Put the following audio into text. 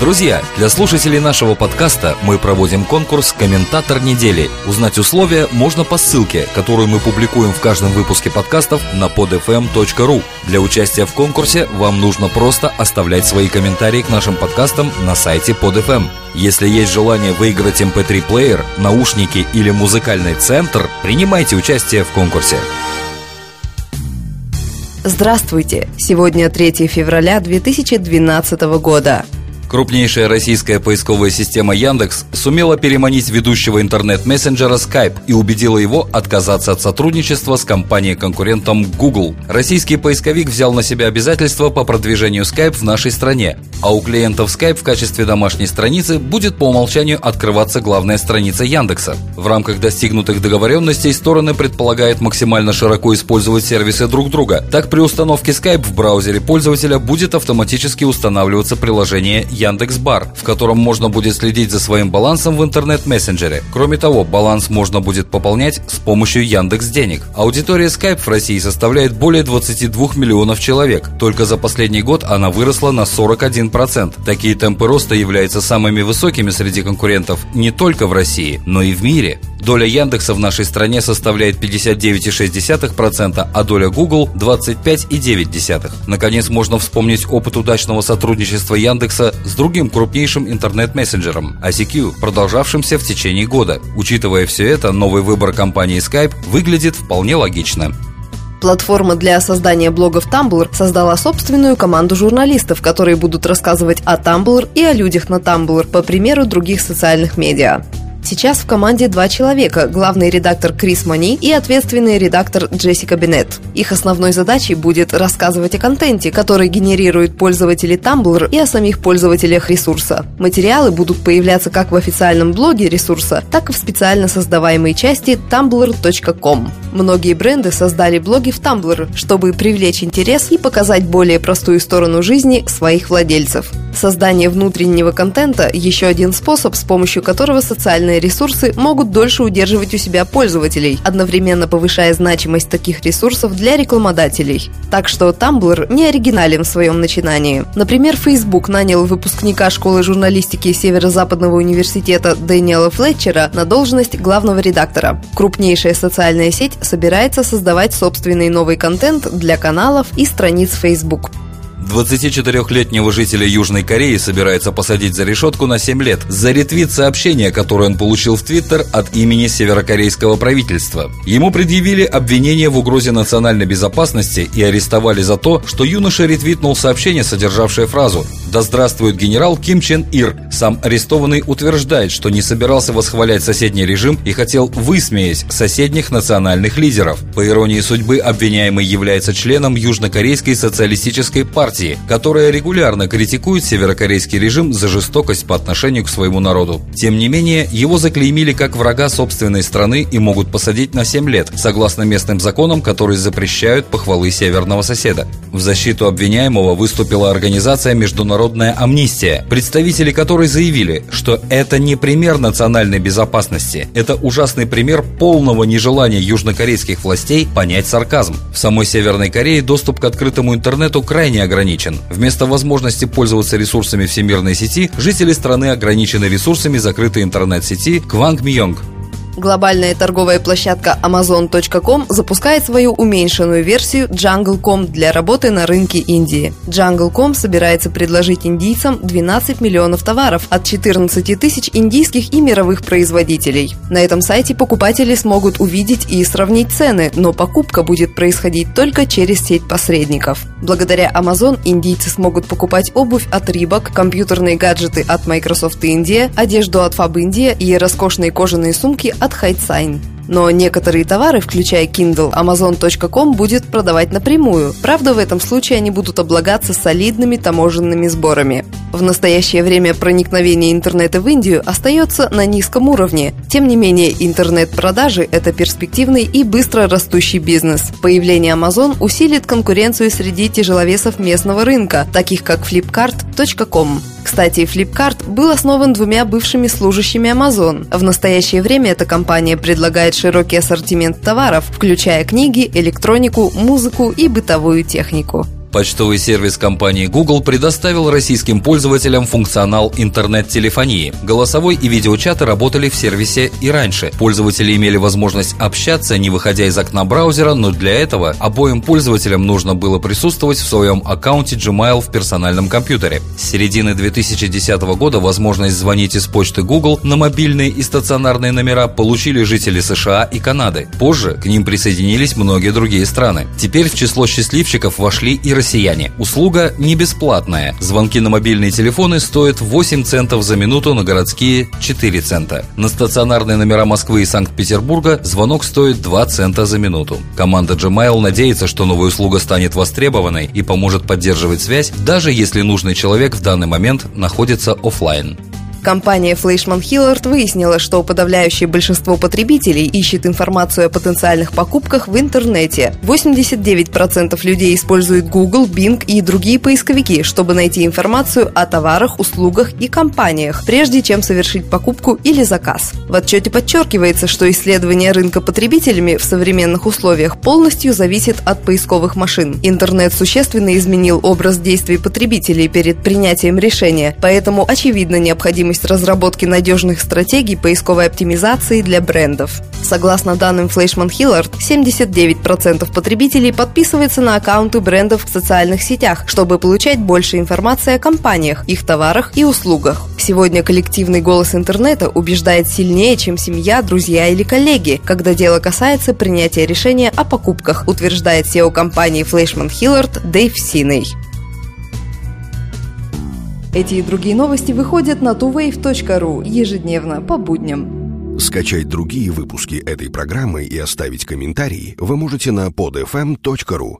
Друзья, для слушателей нашего подкаста мы проводим конкурс «Комментатор недели». Узнать условия можно по ссылке, которую мы публикуем в каждом выпуске подкастов на podfm.ru. Для участия в конкурсе вам нужно просто оставлять свои комментарии к нашим подкастам на сайте PodFM. Если есть желание выиграть MP3-плеер, наушники или музыкальный центр, принимайте участие в конкурсе. Здравствуйте! Сегодня 3 февраля 2012 года. Крупнейшая российская поисковая система Яндекс сумела переманить ведущего интернет-мессенджера Skype и убедила его отказаться от сотрудничества с компанией-конкурентом Google. Российский поисковик взял на себя обязательства по продвижению Skype в нашей стране, а у клиентов Skype в качестве домашней страницы будет по умолчанию открываться главная страница Яндекса. В рамках достигнутых договоренностей стороны предполагают максимально широко использовать сервисы друг друга. Так при установке Skype в браузере пользователя будет автоматически устанавливаться приложение Яндекс Бар, в котором можно будет следить за своим балансом в интернет-мессенджере. Кроме того, баланс можно будет пополнять с помощью Яндекс Денег. Аудитория Skype в России составляет более 22 миллионов человек. Только за последний год она выросла на 41%. Такие темпы роста являются самыми высокими среди конкурентов не только в России, но и в мире. Доля Яндекса в нашей стране составляет 59,6%, а доля Google 25,9%. Наконец, можно вспомнить опыт удачного сотрудничества Яндекса с другим крупнейшим интернет-мессенджером – ICQ, продолжавшимся в течение года. Учитывая все это, новый выбор компании Skype выглядит вполне логично. Платформа для создания блогов Tumblr создала собственную команду журналистов, которые будут рассказывать о Tumblr и о людях на Tumblr, по примеру других социальных медиа. Сейчас в команде два человека – главный редактор Крис Мани и ответственный редактор Джессика Беннет. Их основной задачей будет рассказывать о контенте, который генерируют пользователи Tumblr и о самих пользователях ресурса. Материалы будут появляться как в официальном блоге ресурса, так и в специально создаваемой части tumblr.com. Многие бренды создали блоги в Tumblr, чтобы привлечь интерес и показать более простую сторону жизни своих владельцев. Создание внутреннего контента – еще один способ, с помощью которого социальные ресурсы могут дольше удерживать у себя пользователей, одновременно повышая значимость таких ресурсов для рекламодателей. Так что Tumblr не оригинален в своем начинании. Например, Facebook нанял выпускника школы журналистики Северо-Западного университета Дэниела Флетчера на должность главного редактора. Крупнейшая социальная сеть собирается создавать собственный новый контент для каналов и страниц Facebook. 24-летнего жителя Южной Кореи собирается посадить за решетку на 7 лет за ретвит сообщения, которое он получил в Твиттер от имени северокорейского правительства. Ему предъявили обвинение в угрозе национальной безопасности и арестовали за то, что юноша ретвитнул сообщение, содержавшее фразу «Да здравствует генерал Ким Чен Ир». Сам арестованный утверждает, что не собирался восхвалять соседний режим и хотел высмеять соседних национальных лидеров. По иронии судьбы, обвиняемый является членом Южнокорейской социалистической партии, партии, которая регулярно критикует северокорейский режим за жестокость по отношению к своему народу. Тем не менее, его заклеймили как врага собственной страны и могут посадить на 7 лет, согласно местным законам, которые запрещают похвалы северного соседа. В защиту обвиняемого выступила организация «Международная амнистия», представители которой заявили, что это не пример национальной безопасности, это ужасный пример полного нежелания южнокорейских властей понять сарказм. В самой Северной Корее доступ к открытому интернету крайне ограничен ограничен. Вместо возможности пользоваться ресурсами всемирной сети, жители страны ограничены ресурсами закрытой интернет-сети Кванг Мьонг. Глобальная торговая площадка Amazon.com запускает свою уменьшенную версию Jungle.com для работы на рынке Индии. Jungle.com собирается предложить индийцам 12 миллионов товаров от 14 тысяч индийских и мировых производителей. На этом сайте покупатели смогут увидеть и сравнить цены, но покупка будет происходить только через сеть посредников. Благодаря Amazon индийцы смогут покупать обувь от Reebok, компьютерные гаджеты от Microsoft India, одежду от Fabindia и роскошные кожаные сумки от от Hidesign. Но некоторые товары, включая Kindle, Amazon.com будет продавать напрямую. Правда, в этом случае они будут облагаться солидными таможенными сборами. В настоящее время проникновение интернета в Индию остается на низком уровне. Тем не менее, интернет-продажи – это перспективный и быстро растущий бизнес. Появление Amazon усилит конкуренцию среди тяжеловесов местного рынка, таких как Flipkart.com. Кстати, Flipkart был основан двумя бывшими служащими Amazon. В настоящее время эта компания предлагает широкий ассортимент товаров, включая книги, электронику, музыку и бытовую технику. Почтовый сервис компании Google предоставил российским пользователям функционал интернет-телефонии. Голосовой и видеочаты работали в сервисе и раньше. Пользователи имели возможность общаться, не выходя из окна браузера, но для этого обоим пользователям нужно было присутствовать в своем аккаунте Gmail в персональном компьютере. С середины 2010 года возможность звонить из почты Google на мобильные и стационарные номера получили жители США и Канады. Позже к ним присоединились многие другие страны. Теперь в число счастливчиков вошли и россияне. Услуга не бесплатная. Звонки на мобильные телефоны стоят 8 центов за минуту, на городские 4 цента. На стационарные номера Москвы и Санкт-Петербурга звонок стоит 2 цента за минуту. Команда Gmail надеется, что новая услуга станет востребованной и поможет поддерживать связь, даже если нужный человек в данный момент находится офлайн. Компания Fleischmann Hillard выяснила, что подавляющее большинство потребителей ищет информацию о потенциальных покупках в интернете. 89% людей используют Google, Bing и другие поисковики, чтобы найти информацию о товарах, услугах и компаниях, прежде чем совершить покупку или заказ. В отчете подчеркивается, что исследование рынка потребителями в современных условиях полностью зависит от поисковых машин. Интернет существенно изменил образ действий потребителей перед принятием решения, поэтому очевидно необходимо необходимость разработки надежных стратегий поисковой оптимизации для брендов. Согласно данным Fleischmann Hillard, 79% потребителей подписываются на аккаунты брендов в социальных сетях, чтобы получать больше информации о компаниях, их товарах и услугах. Сегодня коллективный голос интернета убеждает сильнее, чем семья, друзья или коллеги, когда дело касается принятия решения о покупках, утверждает SEO компании Fleischmann Hillard Дэйв Синей. Эти и другие новости выходят на tuwave.ru ежедневно по будням. Скачать другие выпуски этой программы и оставить комментарии вы можете на podfm.ru.